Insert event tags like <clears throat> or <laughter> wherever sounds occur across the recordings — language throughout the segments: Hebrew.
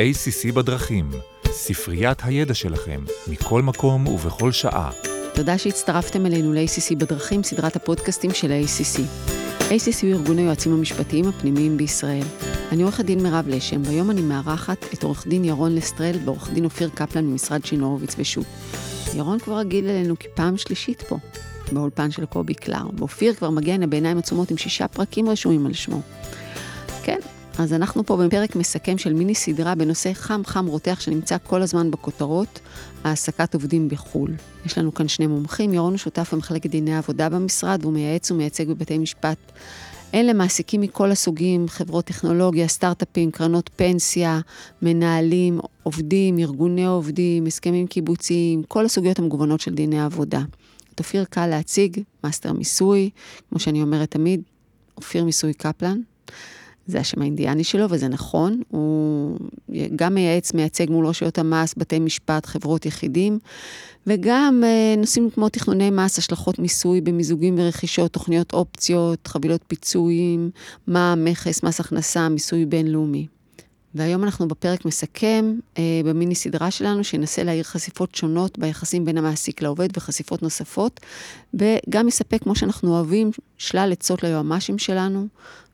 ACC בדרכים, ספריית הידע שלכם, מכל מקום ובכל שעה. תודה שהצטרפתם אלינו ל-ACC בדרכים, סדרת הפודקאסטים של ה-ACC. ACC הוא ארגון היועצים המשפטיים הפנימיים בישראל. אני עורכת דין מירב לשם, והיום אני מארחת את עורך דין ירון לסטרל ועורך דין אופיר קפלן ממשרד שינורוביץ ושות'. ירון כבר רגיל אלינו כפעם שלישית פה, באולפן של קובי קלר, ואופיר כבר מגיע הנה בעיניים עצומות עם שישה פרקים רשומים על שמו. כן, אז אנחנו פה בפרק מסכם של מיני סדרה בנושא חם חם רותח שנמצא כל הזמן בכותרות, העסקת עובדים בחו"ל. יש לנו כאן שני מומחים, ירון הוא שותף במחלקת דיני עבודה במשרד, והוא מייעץ ומייצג בבתי משפט. אלה מעסיקים מכל הסוגים, חברות טכנולוגיה, סטארט-אפים, קרנות פנסיה, מנהלים, עובדים, ארגוני עובדים, הסכמים קיבוציים, כל הסוגיות המגוונות של דיני עבודה. את אופיר קל להציג, מאסטר מיסוי, כמו שאני אומרת תמיד, אופיר מיסוי קפלן. זה השם האינדיאני שלו, וזה נכון. הוא גם מייעץ, מייצג מול רשויות המס, בתי משפט, חברות יחידים, וגם אה, נושאים כמו תכנוני מס, השלכות מיסוי במיזוגים ורכישות, תוכניות אופציות, חבילות פיצויים, מע"מ, מכס, מס הכנסה, מיסוי בינלאומי. והיום אנחנו בפרק מסכם אה, במיני סדרה שלנו, שינסה להעיר חשיפות שונות ביחסים בין המעסיק לעובד וחשיפות נוספות, וגם יספק, כמו שאנחנו אוהבים, שלל עצות ליועמ"שים שלנו,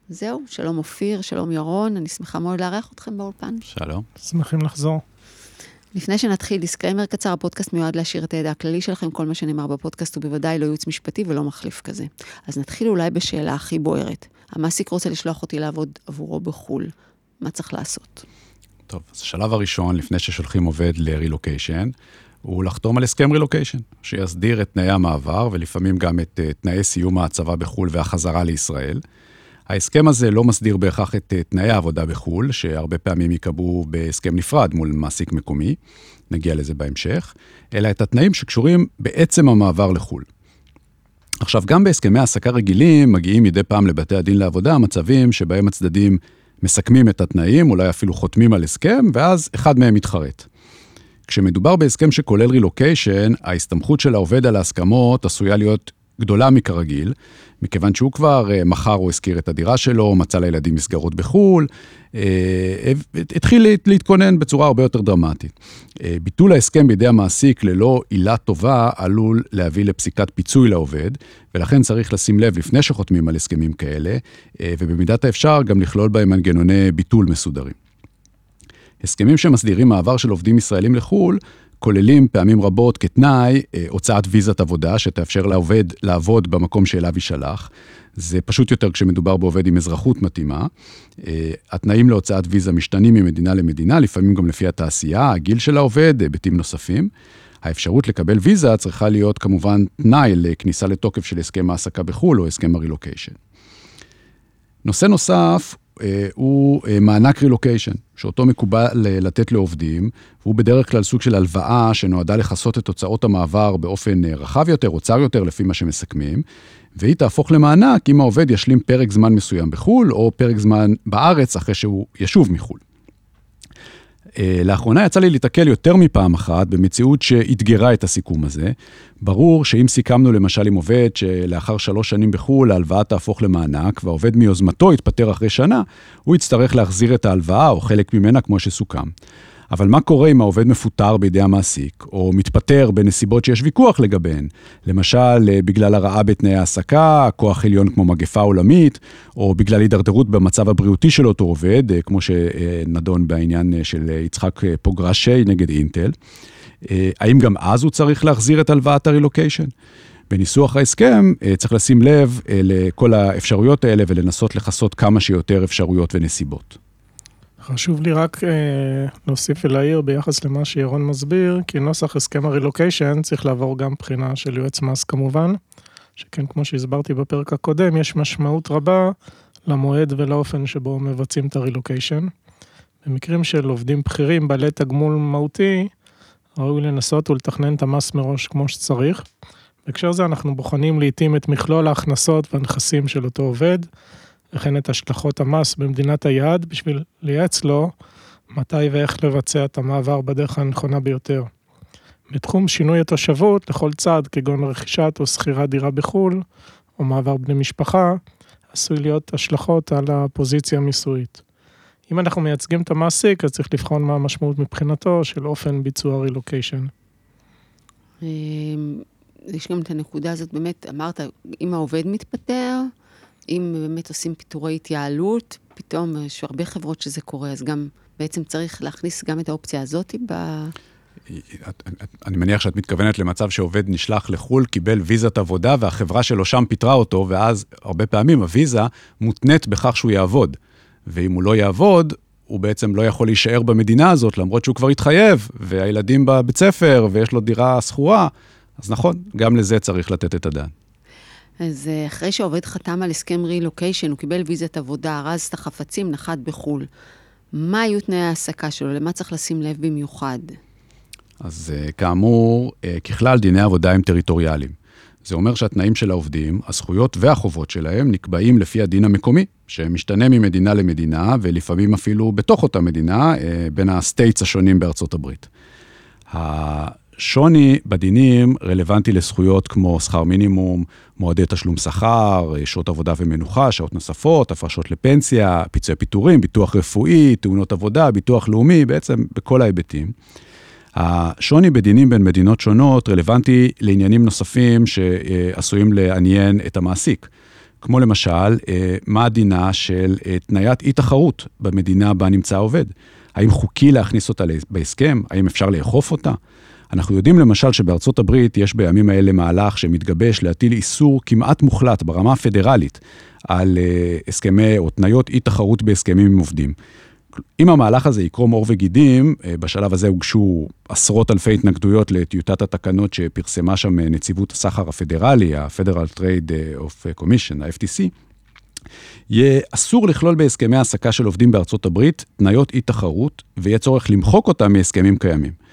זהו, שלום אופיר, שלום ירון, אני שמחה מאוד לארח אתכם באולפן. שלום. שמחים לחזור. לפני שנתחיל, disclaimer קצר, הפודקאסט מיועד להעשיר את הידע הכללי שלכם, כל מה שנאמר בפודקאסט הוא בוודאי לא ייעוץ משפטי ולא מחליף כזה. אז נתחיל אולי בשאלה הכי בוערת. המעסיק רוצה לשלוח אותי לעבוד עבורו בחו"ל, מה צריך לעשות? טוב, אז השלב הראשון, לפני ששולחים עובד לרילוקיישן, הוא לחתום על הסכם רילוקיישן, שיסדיר את תנאי המעבר ולפעמים גם את uh, תנאי סיום ההצבה בחו"ל והחזרה לישראל. ההסכם הזה לא מסדיר בהכרח את אה, תנאי העבודה בחו"ל, שהרבה פעמים ייקבעו בהסכם נפרד מול מעסיק מקומי, נגיע לזה בהמשך, אלא את התנאים שקשורים בעצם המעבר לחו"ל. עכשיו, גם בהסכמי העסקה רגילים מגיעים מדי פעם לבתי הדין לעבודה מצבים שבהם הצדדים מסכמים את התנאים, אולי אפילו חותמים על הסכם, ואז אחד מהם מתחרט. כשמדובר בהסכם שכולל רילוקיישן, ההסתמכות של העובד על ההסכמות עשויה להיות גדולה מכרגיל, מכיוון שהוא כבר אה, מכר או השכיר את הדירה שלו, מצא לילדים מסגרות בחו"ל, אה, התחיל להתכונן בצורה הרבה יותר דרמטית. אה, ביטול ההסכם בידי המעסיק ללא עילה טובה עלול להביא לפסיקת פיצוי לעובד, ולכן צריך לשים לב לפני שחותמים על הסכמים כאלה, ובמידת האפשר גם לכלול בהם מנגנוני ביטול מסודרים. הסכמים שמסדירים מעבר של עובדים ישראלים לחו"ל, כוללים פעמים רבות כתנאי אה, הוצאת ויזת עבודה, שתאפשר לעובד לעבוד במקום שאליו יישלח. זה פשוט יותר כשמדובר בעובד עם אזרחות מתאימה. אה, התנאים להוצאת ויזה משתנים ממדינה למדינה, לפעמים גם לפי התעשייה, הגיל של העובד, היבטים נוספים. האפשרות לקבל ויזה צריכה להיות כמובן תנאי לכניסה לתוקף של הסכם העסקה בחו"ל או הסכם הרילוקיישן. נושא נוסף אה, הוא אה, מענק רילוקיישן, שאותו מקובל לתת לעובדים, והוא בדרך כלל סוג של הלוואה שנועדה לכסות את הוצאות המעבר באופן אה, רחב יותר, אוצר יותר, לפי מה שמסכמים, והיא תהפוך למענק אם העובד ישלים פרק זמן מסוים בחו"ל, או פרק זמן בארץ אחרי שהוא ישוב מחו"ל. לאחרונה יצא לי להתקל יותר מפעם אחת במציאות שאתגרה את הסיכום הזה. ברור שאם סיכמנו למשל עם עובד שלאחר שלוש שנים בחו"ל ההלוואה תהפוך למענק, והעובד מיוזמתו יתפטר אחרי שנה, הוא יצטרך להחזיר את ההלוואה או חלק ממנה כמו שסוכם. אבל מה קורה אם העובד מפוטר בידי המעסיק, או מתפטר בנסיבות שיש ויכוח לגביהן? למשל, אה, בגלל הרעה בתנאי העסקה, כוח עליון כמו מגפה עולמית, או בגלל הידרדרות במצב הבריאותי של אותו עובד, אה, כמו שנדון בעניין אה, של יצחק פוגרשי נגד אינטל. האם גם אז הוא צריך להחזיר את הלוואת הרילוקיישן? בניסוח ההסכם צריך לשים לב לכל האפשרויות האלה ולנסות לכסות כמה שיותר אפשרויות ונסיבות. חשוב לי רק אה, להוסיף ולהעיר ביחס למה שירון מסביר, כי נוסח הסכם הרילוקיישן צריך לעבור גם בחינה של יועץ מס כמובן, שכן כמו שהסברתי בפרק הקודם, יש משמעות רבה למועד ולאופן שבו מבצעים את הרילוקיישן. במקרים של עובדים בכירים בעלי תגמול מהותי, ראוי לנסות ולתכנן את המס מראש כמו שצריך. בהקשר זה אנחנו בוחנים לעיתים את מכלול ההכנסות והנכסים של אותו עובד, וכן את השלכות המס במדינת היעד, בשביל לייעץ לו מתי ואיך לבצע את המעבר בדרך הנכונה ביותר. בתחום שינוי התושבות, לכל צעד, כגון רכישת או שכירת דירה בחו"ל, או מעבר בני משפחה, עשוי להיות השלכות על הפוזיציה המיסויית. אם אנחנו מייצגים את המעסיק, אז צריך לבחון מה המשמעות מבחינתו של אופן ביצוע רילוקיישן. אמ, יש גם את הנקודה הזאת, באמת, אמרת, אם העובד מתפטר, אם באמת עושים פיטורי התייעלות, פתאום יש הרבה חברות שזה קורה, אז גם בעצם צריך להכניס גם את האופציה הזאת ב... אני מניח שאת מתכוונת למצב שעובד נשלח לחו"ל, קיבל ויזת עבודה והחברה שלו שם פיטרה אותו, ואז הרבה פעמים הוויזה מותנית בכך שהוא יעבוד. ואם הוא לא יעבוד, הוא בעצם לא יכול להישאר במדינה הזאת, למרות שהוא כבר התחייב, והילדים בבית ספר, ויש לו דירה שכורה, אז נכון, גם לזה צריך לתת את הדעת. אז אה, אחרי שהעובד חתם על הסכם רילוקיישן, הוא קיבל ויזת עבודה, ארז את החפצים, נחת בחו"ל. מה היו תנאי ההעסקה שלו? למה צריך לשים לב במיוחד? אז אה, כאמור, אה, ככלל דיני עבודה הם טריטוריאליים. זה אומר שהתנאים של העובדים, הזכויות והחובות שלהם נקבעים לפי הדין המקומי, שמשתנה ממדינה למדינה, ולפעמים אפילו בתוך אותה מדינה, בין ה states השונים בארצות הברית. שוני בדינים רלוונטי לזכויות כמו שכר מינימום, מועדי תשלום שכר, שעות עבודה ומנוחה, שעות נוספות, הפרשות לפנסיה, פיצויי פיטורים, ביטוח רפואי, תאונות עבודה, ביטוח לאומי, בעצם בכל ההיבטים. השוני בדינים בין מדינות שונות רלוונטי לעניינים נוספים שעשויים לעניין את המעסיק. כמו למשל, מה דינה של תניית אי-תחרות במדינה בה נמצא העובד? האם חוקי להכניס אותה בהסכם? האם אפשר לאכוף אותה? אנחנו יודעים למשל שבארצות הברית יש בימים האלה מהלך שמתגבש להטיל איסור כמעט מוחלט ברמה הפדרלית על uh, הסכמי או תניות אי תחרות בהסכמים עם עובדים. אם המהלך הזה יקרום עור וגידים, uh, בשלב הזה הוגשו עשרות אלפי התנגדויות לטיוטת התקנות שפרסמה שם אה, נציבות הסחר הפדרלי, ה-Federal Trade of Commission, ה-FTC, יהיה אסור לכלול בהסכמי העסקה של עובדים בארצות הברית תניות אי תחרות, ויהיה צורך למחוק אותם מהסכמים קיימים.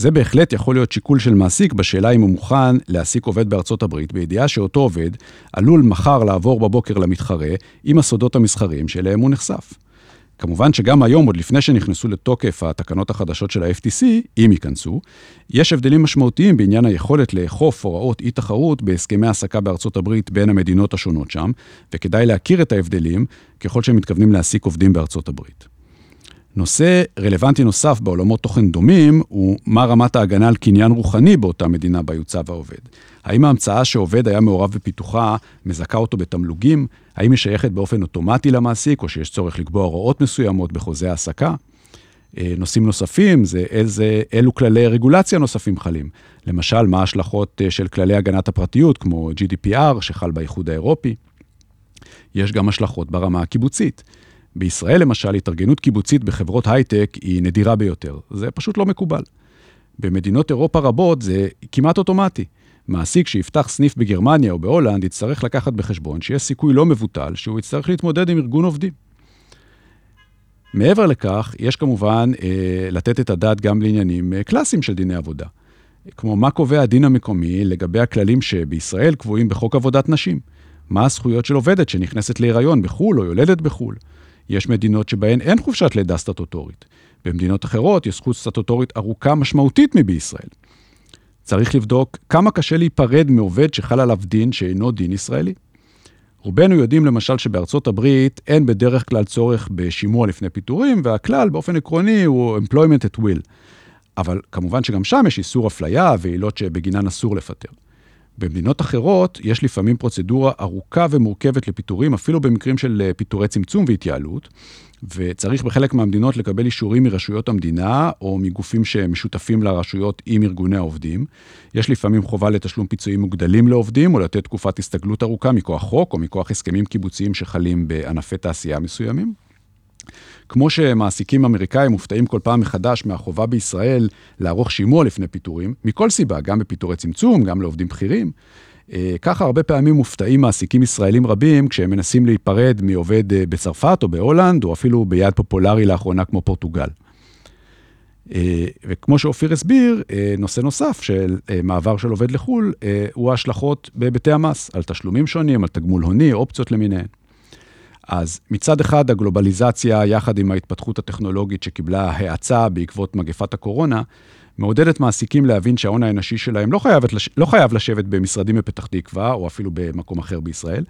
זה בהחלט יכול להיות שיקול של מעסיק בשאלה אם הוא מוכן להעסיק עובד בארצות הברית, בידיעה שאותו עובד עלול מחר לעבור בבוקר למתחרה עם הסודות המסחריים שאליהם הוא נחשף. כמובן שגם היום, עוד לפני שנכנסו לתוקף התקנות החדשות של ה-FTC, אם ייכנסו, יש הבדלים משמעותיים בעניין היכולת לאכוף הוראות אי-תחרות בהסכמי העסקה בארצות הברית בין המדינות השונות שם, וכדאי להכיר את ההבדלים ככל שהם מתכוונים להעסיק עובדים בארצות הברית. נושא רלוונטי נוסף בעולמות תוכן דומים הוא מה רמת ההגנה על קניין רוחני באותה מדינה בה יוצב העובד. האם ההמצאה שעובד היה מעורב בפיתוחה מזכה אותו בתמלוגים? האם היא שייכת באופן אוטומטי למעסיק או שיש צורך לקבוע הוראות מסוימות בחוזה העסקה? אה, נושאים נוספים זה איזה, אילו כללי רגולציה נוספים חלים. למשל, מה ההשלכות אה, של כללי הגנת הפרטיות כמו GDPR שחל באיחוד האירופי. יש גם השלכות ברמה הקיבוצית. בישראל למשל, התארגנות קיבוצית בחברות הייטק היא נדירה ביותר. זה פשוט לא מקובל. במדינות אירופה רבות זה כמעט אוטומטי. מעסיק שיפתח סניף בגרמניה או בהולנד יצטרך לקחת בחשבון שיש סיכוי לא מבוטל שהוא יצטרך להתמודד עם ארגון עובדים. מעבר לכך, יש כמובן אה, לתת את הדעת גם לעניינים אה, קלאסיים של דיני עבודה. כמו מה קובע הדין המקומי לגבי הכללים שבישראל קבועים בחוק עבודת נשים. מה הזכויות של עובדת שנכנסת להיריון בחו"ל או יולדת בחו"ל. יש מדינות שבהן אין חופשת לידה סטטוטורית. במדינות אחרות יש זכות סטטוטורית ארוכה משמעותית מבישראל. צריך לבדוק כמה קשה להיפרד מעובד שחל עליו דין שאינו דין ישראלי. רובנו יודעים למשל שבארצות הברית אין בדרך כלל צורך בשימוע לפני פיטורים, והכלל באופן עקרוני הוא employment at will. אבל כמובן שגם שם יש איסור אפליה ועילות שבגינן אסור לפטר. במדינות אחרות יש לפעמים פרוצדורה ארוכה ומורכבת לפיטורים, אפילו במקרים של אה, פיטורי צמצום והתייעלות, וצריך בחלק מהמדינות לקבל אישורים מרשויות המדינה או מגופים שמשותפים לרשויות עם ארגוני העובדים. יש לפעמים חובה לתשלום פיצויים מוגדלים לעובדים, או לתת תקופת הסתגלות ארוכה מכוח חוק או מכוח הסכמים קיבוציים שחלים בענפי תעשייה מסוימים. כמו שמעסיקים אמריקאים מופתעים כל פעם מחדש מהחובה בישראל לערוך שימוע לפני פיטורים, מכל סיבה, גם בפיטורי צמצום, גם לעובדים בכירים, אה, ככה הרבה פעמים מופתעים מעסיקים ישראלים רבים כשהם מנסים להיפרד מעובד אה, בצרפת או בהולנד, או אפילו ביעד פופולרי לאחרונה כמו פורטוגל. אה, וכמו שאופיר הסביר, נושא נוסף של מעבר של עובד לחו"ל, הוא ההשלכות בהיבטי המס, על תשלומים שונים, על תגמול הוני, אופציות למיניהן. אז מצד אחד הגלובליזציה, יחד עם ההתפתחות הטכנולוגית שקיבלה האצה בעקבות מגפת הקורונה, מעודדת מעסיקים להבין שההון האנושי שלהם לא חייב, לא חייב לשבת במשרדים בפתח תקווה, או אפילו במקום אחר בישראל,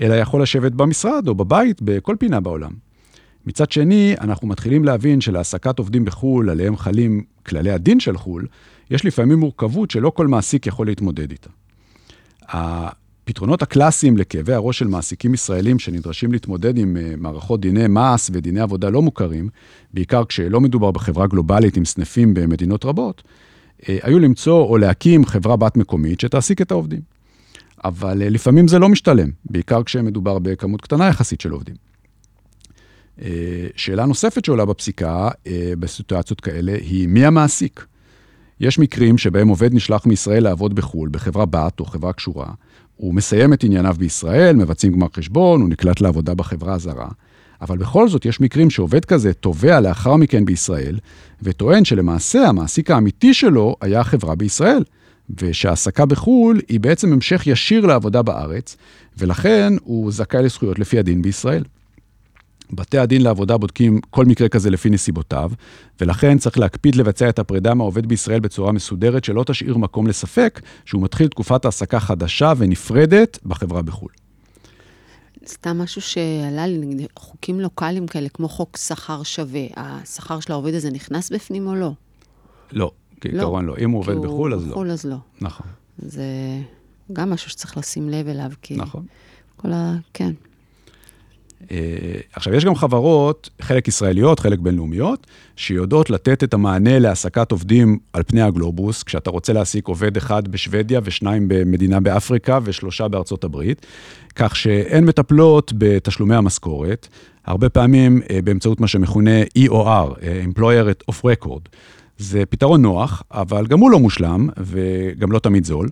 אלא יכול לשבת במשרד או בבית, בכל פינה בעולם. מצד שני, אנחנו מתחילים להבין שלהעסקת עובדים בחו"ל, עליהם חלים כללי הדין של חו"ל, יש לפעמים מורכבות שלא כל מעסיק יכול להתמודד איתה. הפתרונות הקלאסיים לכאבי הראש של מעסיקים ישראלים שנדרשים להתמודד עם אה, מערכות דיני מס ודיני עבודה לא מוכרים, בעיקר כשלא מדובר בחברה גלובלית עם סניפים במדינות רבות, אה, היו למצוא או להקים חברה בת מקומית שתעסיק את העובדים. אבל אה, לפעמים זה לא משתלם, בעיקר כשמדובר בכמות קטנה יחסית של עובדים. שאלה נוספת שעולה בפסיקה בסיטואציות כאלה היא מי המעסיק? יש מקרים שבהם עובד נשלח מישראל לעבוד בחו"ל, בחברה בת או חברה קשורה, הוא מסיים את ענייניו בישראל, מבצעים גמר חשבון, הוא נקלט לעבודה בחברה הזרה. אבל בכל זאת, יש מקרים שעובד כזה תובע לאחר מכן בישראל, וטוען שלמעשה המעסיק האמיתי שלו היה החברה בישראל, ושהעסקה בחו"ל היא בעצם המשך ישיר לעבודה בארץ, ולכן הוא זכאי לזכויות לפי הדין בישראל. בתי הדין לעבודה בודקים כל מקרה כזה לפי נסיבותיו, ולכן צריך להקפיד לבצע את הפרידה מהעובד בישראל בצורה מסודרת, שלא תשאיר מקום לספק שהוא מתחיל תקופת העסקה חדשה ונפרדת בחברה בחו"ל. סתם משהו שעלה לי, נגיד, חוקים לוקאליים כאלה, כמו חוק שכר שווה, השכר של העובד הזה נכנס בפנים או לא? לא, כעיקרון לא. לא. אם הוא עובד בחו"ל, אז לא. בחו"ל אז לא. נכון. זה גם משהו שצריך לשים לב אליו, כי... נכון. כל ה... כן. אה, עכשיו, יש גם חברות, חלק ישראליות, חלק בינלאומיות, שיודעות לתת את המענה להעסקת עובדים על פני הגלובוס, כשאתה רוצה להעסיק עובד אחד בשוודיה ושניים במדינה באפריקה ושלושה בארצות הברית, כך שהן מטפלות בתשלומי המשכורת, הרבה פעמים אה, באמצעות מה שמכונה EOR, אה, Employer of Record. זה פתרון נוח, אבל גם הוא לא מושלם וגם לא תמיד זול.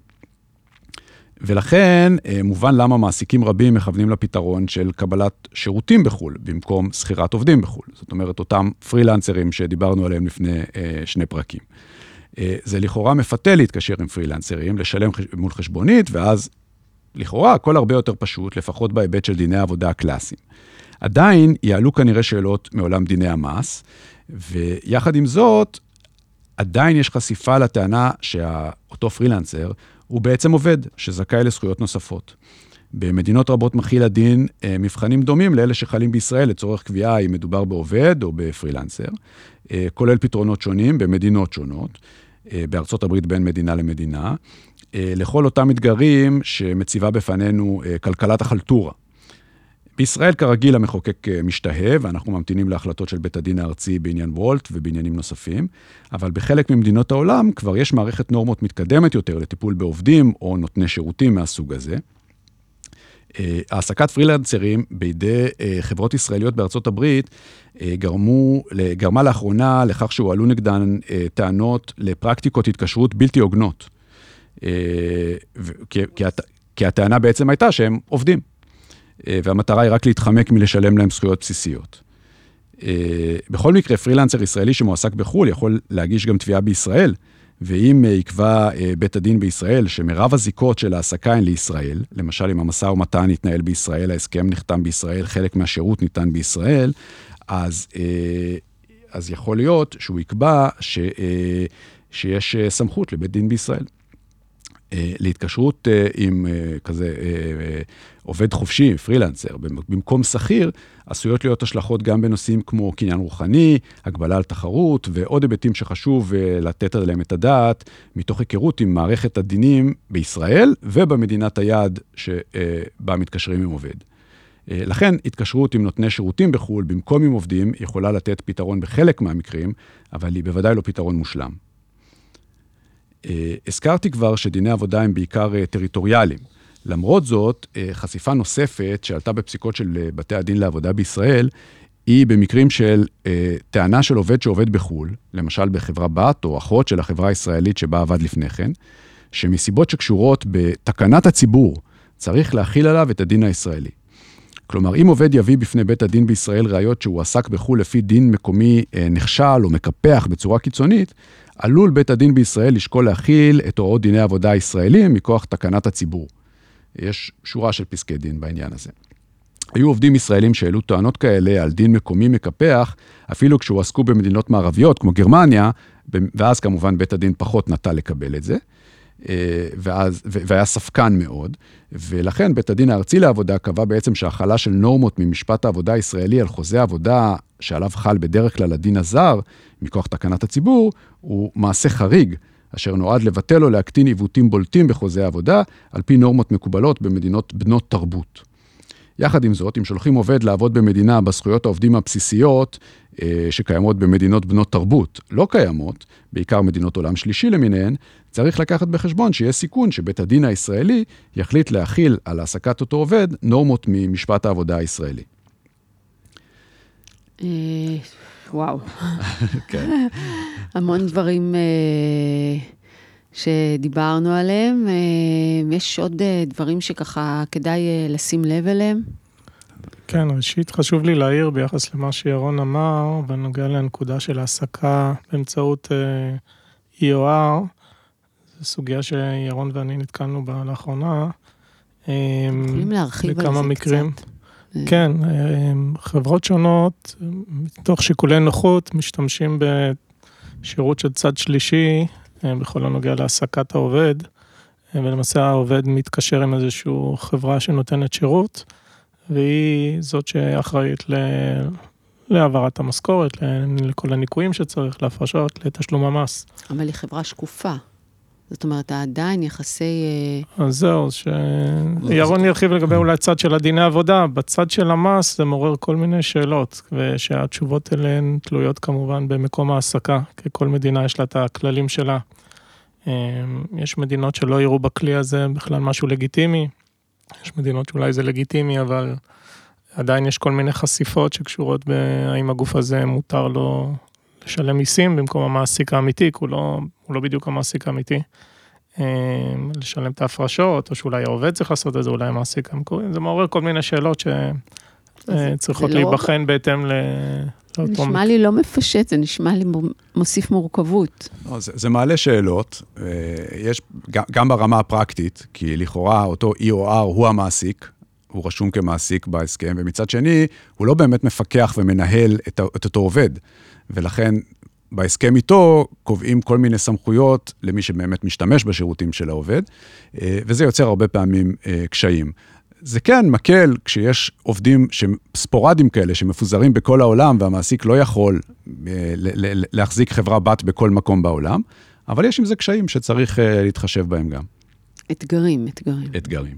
ולכן אה, מובן למה מעסיקים רבים מכוונים לפתרון של קבלת שירותים בחו"ל, במקום שכירת עובדים בחו"ל. זאת אומרת, אותם פרילנסרים שדיברנו עליהם לפני אה, שני פרקים. אה, זה לכאורה מפתה להתקשר עם פרילנסרים, לשלם מול חשבונית, ואז לכאורה הכל הרבה יותר פשוט, לפחות בהיבט של דיני העבודה הקלאסיים. עדיין יעלו כנראה שאלות מעולם דיני המס, ויחד עם זאת, עדיין יש חשיפה לטענה שאותו פרילנסר הוא בעצם עובד שזכאי לזכויות נוספות. במדינות רבות מכיל הדין אה, מבחנים דומים לאלה שחלים בישראל לצורך קביעה אם מדובר בעובד או בפרילנסר, אה, כולל פתרונות שונים במדינות שונות, אה, בארצות הברית בין מדינה למדינה, לכל אותם אתגרים שמציבה בפנינו כלכלת החלטורה. בישראל כרגיל המחוקק אה, משתהה, ואנחנו ממתינים להחלטות של בית הדין הארצי בעניין וולט ובעניינים נוספים, אבל בחלק ממדינות העולם כבר יש מערכת נורמות מתקדמת יותר לטיפול בעובדים או נותני שירותים מהסוג הזה. אה, העסקת פרילנסרים בידי אה, חברות ישראליות בארצות הברית גרמו, גרמה לאחרונה לכך שהועלו נגדן טענות לפרקטיקות התקשרות בלתי הוגנות. כי הטענה בעצם הייתה שהם עובדים. אה, והמטרה היא רק להתחמק מלשלם להם זכויות בסיסיות. אה, בכל מקרה, פרילנסר ישראלי שמועסק בחו"ל יכול להגיש גם תביעה בישראל, ואם אה, יקבע בית הדין בישראל שמרב הזיקות של העסקה הן לישראל, למשל אם המשא ומתן יתנהל בישראל, ההסכם נחתם בישראל, חלק מהשירות ניתן בישראל, אז, אז יכול להיות שהוא יקבע ש, שיש סמכות לבית דין בישראל. להתקשרות עם כזה עובד חופשי, פרילנסר, במקום שכיר, עשויות להיות השלכות גם בנושאים כמו קניין רוחני, הגבלה על תחרות ועוד היבטים שחשוב אה, לתת עליהם את הדעת, מתוך היכרות עם מערכת הדינים בישראל ובמדינת היעד שבה מתקשרים עם עובד. אה, לכן, התקשרות עם נותני שירותים בחו"ל במקום עם עובדים יכולה לתת פתרון בחלק מהמקרים, אבל היא בוודאי לא פתרון מושלם. אה, הזכרתי כבר שדיני עבודה הם בעיקר טריטוריאליים. למרות זאת, אה, חשיפה נוספת שעלתה בפסיקות של אה, בתי הדין לעבודה בישראל, היא במקרים של אה, טענה של עובד שעובד בחו"ל, למשל בחברה בת או אחות של החברה הישראלית שבה עבד לפני כן, שמסיבות שקשורות בתקנת הציבור, צריך להכיל עליו את הדין הישראלי. כלומר, אם עובד יביא בפני בית הדין בישראל ראיות שהוא עסק בחו"ל לפי דין מקומי אה, נכשל או מקפח בצורה קיצונית, עלול בית הדין בישראל לשקול להכיל את הוראות דיני עבודה הישראלים מכוח תקנת הציבור. יש שורה של פסקי דין בעניין הזה. היו עובדים ישראלים שהעלו טענות כאלה על דין מקומי מקפח, אפילו כשהועסקו במדינות מערביות כמו גרמניה, ואז כמובן בית הדין פחות נטה לקבל את זה. ואז, והיה ספקן מאוד, ולכן בית הדין הארצי לעבודה קבע בעצם שהחלה של נורמות ממשפט העבודה הישראלי על חוזה עבודה שעליו חל בדרך כלל הדין הזר, מכוח תקנת הציבור, הוא מעשה חריג, אשר נועד לבטל או להקטין עיוותים בולטים בחוזה העבודה, על פי נורמות מקובלות במדינות בנות תרבות. יחד עם זאת, אם שולחים עובד לעבוד במדינה בזכויות העובדים הבסיסיות אה, שקיימות במדינות בנות תרבות לא קיימות, בעיקר מדינות עולם שלישי למיניהן, צריך לקחת בחשבון שיש סיכון שבית הדין הישראלי יחליט להכיל על העסקת אותו עובד נורמות ממשפט העבודה הישראלי. וואו. <laughs> כן. המון דברים אה, שדיברנו עליהם. אה, יש עוד דברים שככה כדאי לשים לב אליהם? כן, ראשית חשוב לי להעיר ביחס למה שירון אמר, בנוגע לנקודה של העסקה באמצעות EOR, זו סוגיה שירון ואני נתקלנו בה לאחרונה. יכולים להרחיב על זה מקרים. קצת. כן, חברות שונות, מתוך שיקולי נוחות, משתמשים בשירות של צד שלישי בכל הנוגע להעסקת העובד, ולמעשה העובד מתקשר עם איזושהי חברה שנותנת שירות, והיא זאת שאחראית ל... להעברת המשכורת, לכל הניכויים שצריך, להפרשות, לתשלום המס. אבל היא חברה שקופה. זאת אומרת, עדיין יחסי... אה, אז זהו, שירון ירחיב לגבי אולי צד של הדיני עבודה, בצד של המס זה מעורר כל מיני שאלות, ושהתשובות אליהן תלויות כמובן במקום ההעסקה, כי כל מדינה יש לה את הכללים שלה. אה, יש מדינות שלא יראו בכלי הזה בכלל משהו לגיטימי, יש מדינות שאולי זה לגיטימי, אבל עדיין יש כל מיני חשיפות שקשורות בהאם הגוף הזה מותר לו לשלם מיסים במקום המעסיק האמיתי, כי הוא לא, הוא לא בדיוק המעסיק האמיתי. אה, לשלם את ההפרשות, או שאולי העובד צריך לעשות את זה, אולי המעסיק המקורי, זה מעורר כל מיני שאלות שצריכות לא... להיבחן בהתאם ל... זה נשמע לי לא מפשט, זה נשמע לי מוסיף מורכבות. לא, זה, זה מעלה שאלות, אה, יש גם, גם ברמה הפרקטית, כי לכאורה אותו EOR הוא המעסיק, הוא רשום כמעסיק בהסכם, ומצד שני, הוא לא באמת מפקח ומנהל את, את אותו עובד. ולכן בהסכם איתו קובעים כל מיני סמכויות למי שבאמת משתמש בשירותים של העובד, אה, וזה יוצר הרבה פעמים אה, קשיים. זה כן מקל כשיש עובדים ספורדיים כאלה שמפוזרים בכל העולם והמעסיק לא יכול אה, להחזיק חברה בת בכל מקום בעולם, אבל יש עם זה קשיים שצריך להתחשב בהם גם. אתגרים, אתגרים. אתגרים.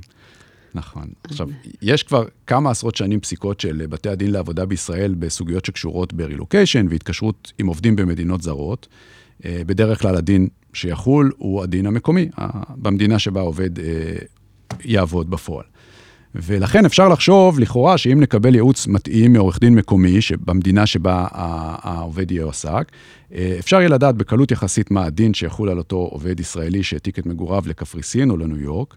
נכון. עכשיו, יש כבר כמה עשרות שנים פסיקות של בתי הדין לעבודה בישראל בסוגיות שקשורות ברילוקיישן והתקשרות עם עובדים במדינות זרות. אה, בדרך כלל הדין שיחול הוא הדין המקומי, במדינה שבה העובד אה, יעבוד בפועל. ולכן אפשר לחשוב, לכאורה, שאם נקבל ייעוץ מתאים מעורך דין מקומי, במדינה שבה העובד יהיה עסק, אה, אפשר יהיה לדעת בקלות יחסית מה הדין שיחול על אותו עובד ישראלי שהעתיק את מגוריו לקפריסין או לניו יורק.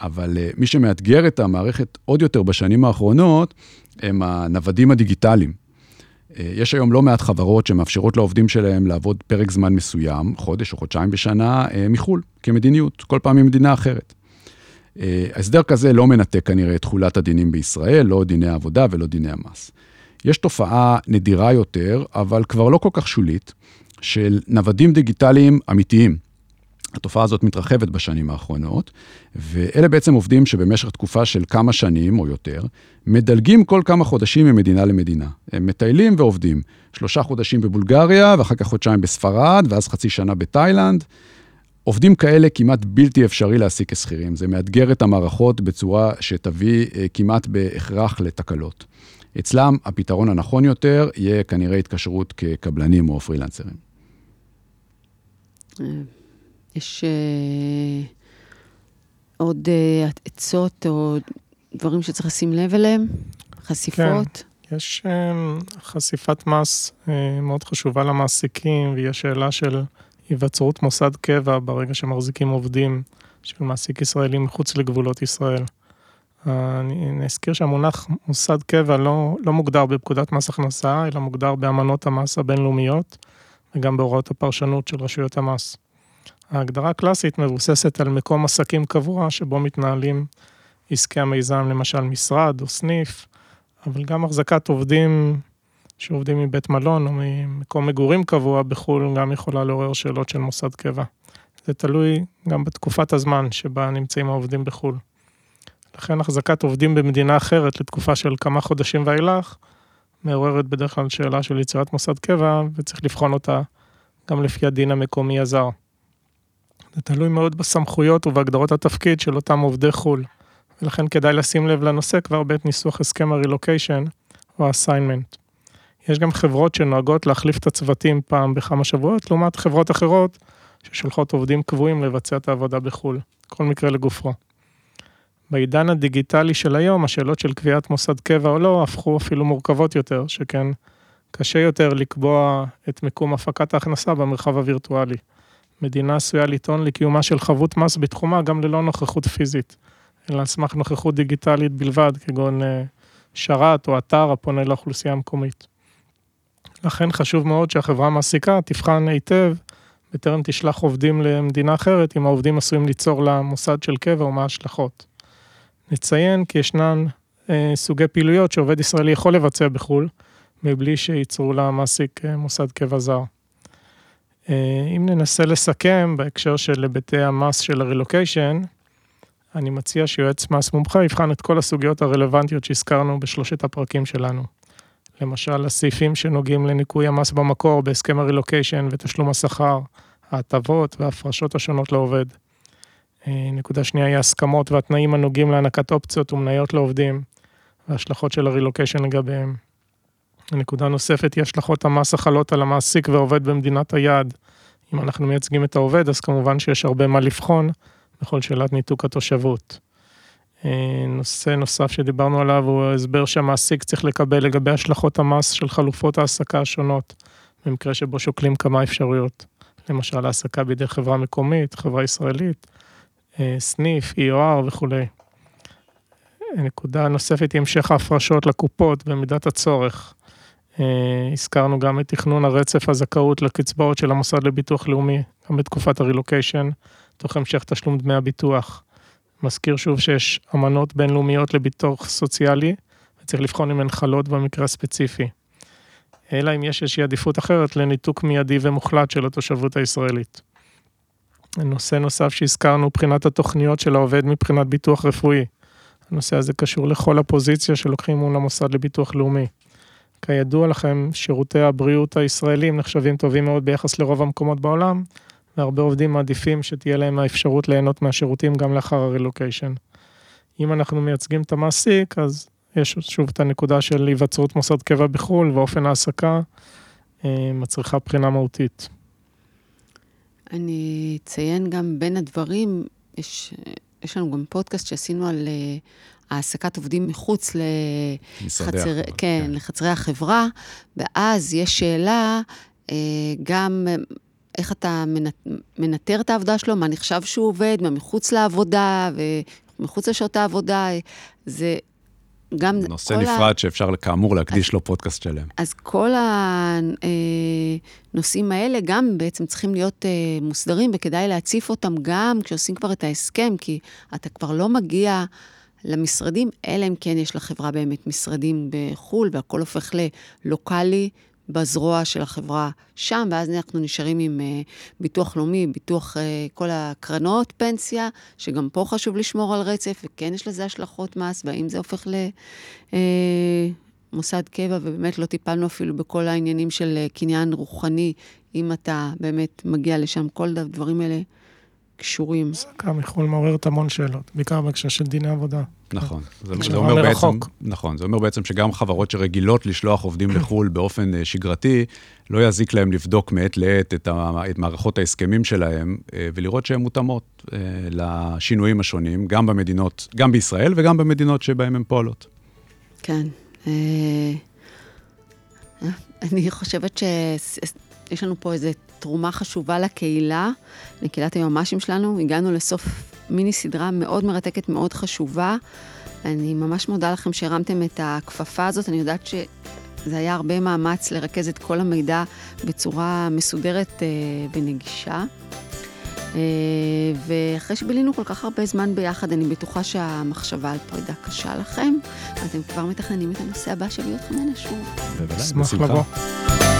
אבל אה, מי שמאתגר את המערכת עוד יותר בשנים האחרונות, הם הנוודים הדיגיטליים. אה, יש היום לא מעט חברות שמאפשרות לעובדים שלהם לעבוד פרק זמן מסוים, חודש או חודשיים בשנה, אה, מחו"ל, כמדיניות, כל פעם ממדינה אחרת. הסדר כזה לא מנתק כנראה את תכולת הדינים בישראל, לא דיני העבודה ולא דיני המס. יש תופעה נדירה יותר, אבל כבר לא כל כך שולית, של נוודים דיגיטליים אמיתיים. התופעה הזאת מתרחבת בשנים האחרונות, ואלה בעצם עובדים שבמשך תקופה של כמה שנים או יותר, מדלגים כל כמה חודשים ממדינה למדינה. הם מטיילים ועובדים. שלושה חודשים בבולגריה, ואחר כך חודשיים בספרד, ואז חצי שנה בתאילנד. עובדים כאלה כמעט בלתי אפשרי להעסיק כשכירים. זה מאתגר את המערכות בצורה שתביא אה, כמעט בהכרח לתקלות. אצלם הפתרון הנכון יותר יהיה כנראה התקשרות כקבלנים או פרילנסרים. יש אה, עוד אה, עצות או דברים שצריך לשים לב אליהם? חשיפות? כן, יש אה, חשיפת מס אה, מאוד חשובה למעסיקים, והיא השאלה של היווצרות מוסד קבע ברגע שמחזיקים עובדים של מעסיק ישראלי מחוץ לגבולות ישראל. אני אזכיר שהמונח מוסד קבע לא, לא מוגדר בפקודת מס הכנסה, אלא מוגדר באמנות המס הבינלאומיות וגם בהוראות הפרשנות של רשויות המס. ההגדרה הקלאסית מבוססת על מקום עסקים קבוע שבו מתנהלים עסקי המיזם, למשל משרד או סניף, אבל גם החזקת עובדים שעובדים מבית מלון או ממקום מגורים קבוע בחו"ל גם יכולה לעורר שאלות של מוסד קבע. זה תלוי גם בתקופת הזמן שבה נמצאים העובדים בחו"ל. לכן החזקת עובדים במדינה אחרת לתקופה של כמה חודשים ואילך, מעוררת בדרך כלל שאלה של יצירת מוסד קבע, וצריך לבחון אותה גם לפי הדין המקומי הזר. זה תלוי מאוד בסמכויות ובהגדרות התפקיד של אותם עובדי חו"ל, ולכן כדאי לשים לב לנושא כבר בעת ניסוח הסכם הרילוקיישן או אסיינמנט. יש גם חברות שנוהגות להחליף את הצוותים פעם בכמה שבועות, לעומת חברות אחרות ששולחות עובדים קבועים לבצע את העבודה בחו"ל, כל מקרה לגופו. בעידן הדיגיטלי של היום, השאלות של קביעת מוסד קבע או לא, הפכו אפילו מורכבות יותר, שכן קשה יותר לקבוע את מיקום הפקת ההכנסה במרחב הווירטואלי. מדינה עשויה לטעון לקיומה של חבות מס בתחומה גם ללא נוכחות פיזית, אלא על סמך נוכחות דיגיטלית בלבד, כגון אה, שרת או אתר הפונה לאוכלוסייה המקומית. לכן חשוב מאוד שהחברה המעסיקה תבחן היטב בטרם תשלח עובדים למדינה אחרת, אם העובדים עשויים ליצור לה מוסד של קבע ומה ההשלכות. נציין כי ישנן אה, סוגי פעילויות שעובד ישראלי יכול לבצע בחו"ל, מבלי שייצרו למעסיק אה, מוסד קבע זר. אה, אם ננסה לסכם בהקשר של היבטי המס של הרילוקיישן, אני מציע שיועץ מס מומחה יבחן את כל הסוגיות הרלוונטיות שהזכרנו בשלושת הפרקים שלנו. למשל, הסעיפים שנוגעים לניכוי המס במקור בהסכם הרילוקיישן ותשלום השכר, ההטבות וההפרשות השונות לעובד. אה, נקודה שנייה היא הסכמות והתנאים הנוגעים להענקת אופציות ומניות לעובדים, וההשלכות של הרילוקיישן לגביהם. נקודה נוספת היא השלכות המס החלות על המעסיק והעובד במדינת היעד. אם אנחנו מייצגים את העובד, אז כמובן שיש הרבה מה לבחון בכל שאלת ניתוק התושבות. אה, נושא נוסף שדיברנו עליו הוא ההסבר שהמעסיק צריך לקבל לגבי השלכות המס של חלופות ההעסקה השונות, במקרה שבו שוקלים כמה אפשרויות. למשל, העסקה בידי חברה מקומית, חברה ישראלית, אה, סניף, EOR וכולי. נקודה נוספת היא המשך ההפרשות לקופות במידת הצורך. אה, הזכרנו גם את תכנון הרצף הזכאות לקצבאות של המוסד לביטוח לאומי, גם בתקופת הרילוקיישן, תוך המשך תשלום דמי הביטוח. מזכיר שוב שיש אמנות בינלאומיות לביטוח סוציאלי, וצריך לבחון אם הן חלות במקרה הספציפי. אלא אם יש איזושהי עדיפות אחרת לניתוק מיידי ומוחלט של התושבות הישראלית. נושא נוסף שהזכרנו, בחינת התוכניות של העובד מבחינת ביטוח רפואי. הנושא הזה קשור לכל הפוזיציה שלוקחים מול המוסד לביטוח לאומי. כידוע לכם, שירותי הבריאות הישראלים נחשבים טובים מאוד ביחס לרוב המקומות בעולם, והרבה עובדים מעדיפים שתהיה להם האפשרות ליהנות מהשירותים גם לאחר הרילוקיישן. אם אנחנו מייצגים את המעסיק, אז יש שוב את הנקודה של היווצרות מוסד קבע בחו"ל ואופן העסקה אה, מצריכה בחינה מהותית. אני אציין גם בין הדברים, יש, יש לנו גם פודקאסט שעשינו על uh, העסקת עובדים מחוץ לחצר, כן, כן. לחצרי החברה, ואז יש שאלה uh, גם איך אתה מנטר את העבודה שלו, מה נחשב שהוא עובד, מה מחוץ לעבודה ומחוץ לשעות העבודה. זה גם... נושא נפרד ה... שאפשר כאמור להקדיש אז, לו פודקאסט שלם. אז כל הנושאים האלה גם בעצם צריכים להיות אה, מוסדרים, וכדאי להציף אותם גם כשעושים כבר את ההסכם, כי אתה כבר לא מגיע למשרדים, אלא אם כן יש לחברה באמת משרדים בחו"ל, והכול הופך ללוקאלי. בזרוע של החברה שם, ואז אנחנו נשארים עם uh, ביטוח לאומי, ביטוח uh, כל הקרנות פנסיה, שגם פה חשוב לשמור על רצף, וכן יש לזה השלכות מס, והאם זה הופך למוסד uh, קבע, ובאמת לא טיפלנו אפילו בכל העניינים של קניין רוחני, אם אתה באמת מגיע לשם, כל הדברים האלה קשורים. העסקה מחו"ל מעוררת המון שאלות, בעיקר בהקשר של דיני עבודה. נכון. זה, זה אומר בעצם, נכון, זה אומר בעצם שגם חברות שרגילות לשלוח עובדים <clears throat> לחו"ל באופן אה, שגרתי, לא יזיק להם לבדוק מעת לעת את, את מערכות ההסכמים שלהם, אה, ולראות שהן מותאמות אה, לשינויים השונים, גם במדינות, גם בישראל וגם במדינות שבהן הן פועלות. כן. אני חושבת שיש לנו פה איזו תרומה חשובה לקהילה, לקהילת היועמ"שים שלנו. הגענו לסוף מיני סדרה מאוד מרתקת, מאוד חשובה. אני ממש מודה לכם שהרמתם את הכפפה הזאת. אני יודעת שזה היה הרבה מאמץ לרכז את כל המידע בצורה מסודרת אה, ונגישה. אה, ואחרי שבילינו כל כך הרבה זמן ביחד, אני בטוחה שהמחשבה על פרידה קשה לכם, ואתם כבר מתכננים את הנושא הבא של להיות חמנה שוב. בוודאי, בשמחה.